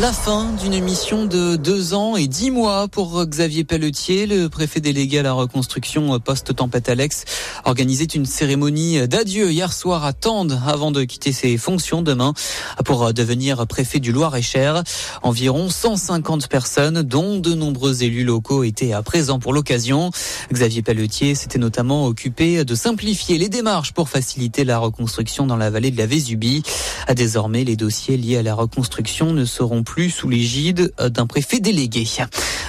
La fin d'une mission de deux ans et dix mois pour Xavier Pelletier, le préfet délégué à la reconstruction post-tempête Alex, organisait une cérémonie d'adieu hier soir à Tende avant de quitter ses fonctions demain pour devenir préfet du Loir-et-Cher. Environ 150 personnes, dont de nombreux élus locaux, étaient à présent pour l'occasion. Xavier Pelletier s'était notamment occupé de simplifier les démarches pour faciliter la reconstruction dans la vallée de la Vésubie. Désormais, les dossiers liés à la reconstruction ne seront plus sous l'égide d'un préfet délégué.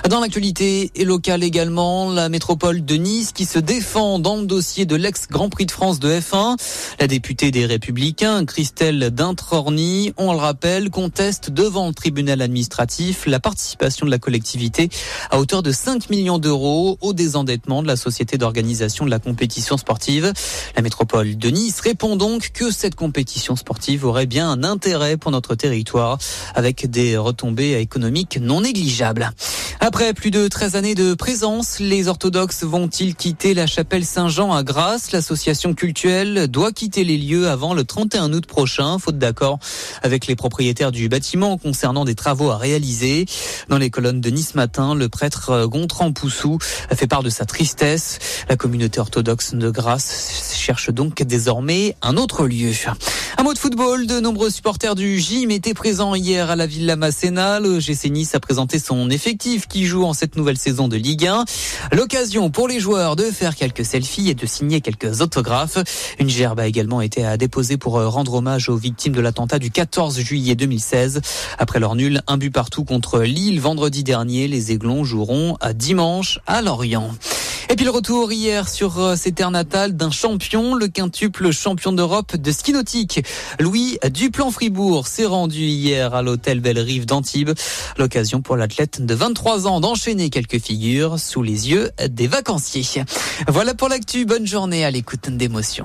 Dans l'actualité et locale également, la métropole de Nice qui se défend dans le dossier de l'ex-Grand Prix de France de F1. La députée des Républicains, Christelle Dintrorny, on le rappelle, conteste devant le tribunal administratif la participation de la collectivité à hauteur de 5 millions d'euros au désendettement de la société d'organisation de la compétition sportive. La métropole de Nice répond donc que cette compétition sportive aurait bien un intérêt pour notre territoire avec des retombées économiques non négligeables. Après plus de 13 années de présence, les orthodoxes vont-ils quitter la chapelle Saint-Jean à Grasse? L'association cultuelle doit quitter les lieux avant le 31 août prochain, faute d'accord avec les propriétaires du bâtiment concernant des travaux à réaliser. Dans les colonnes de Nice Matin, le prêtre Gontran Poussou a fait part de sa tristesse. La communauté orthodoxe de Grasse cherche donc désormais un autre lieu. Un mot de football, de nombreux supporters du gym étaient présents hier à la Villa Masséna. Le GC a présenté son effectif qui joue en cette nouvelle saison de Ligue 1. L'occasion pour les joueurs de faire quelques selfies et de signer quelques autographes. Une gerbe a également été à pour rendre hommage aux victimes de l'attentat du 14 juillet 2016. Après leur nul, un but partout contre Lille vendredi dernier, les Aiglons joueront à dimanche à Lorient. Et puis le retour hier sur ces terres natales d'un champion, le quintuple champion d'Europe de ski nautique. Louis Duplan-Fribourg s'est rendu hier à l'hôtel Belle-Rive d'Antibes. L'occasion pour l'athlète de 23 ans d'enchaîner quelques figures sous les yeux des vacanciers. Voilà pour l'actu. Bonne journée à l'écoute d'émotions.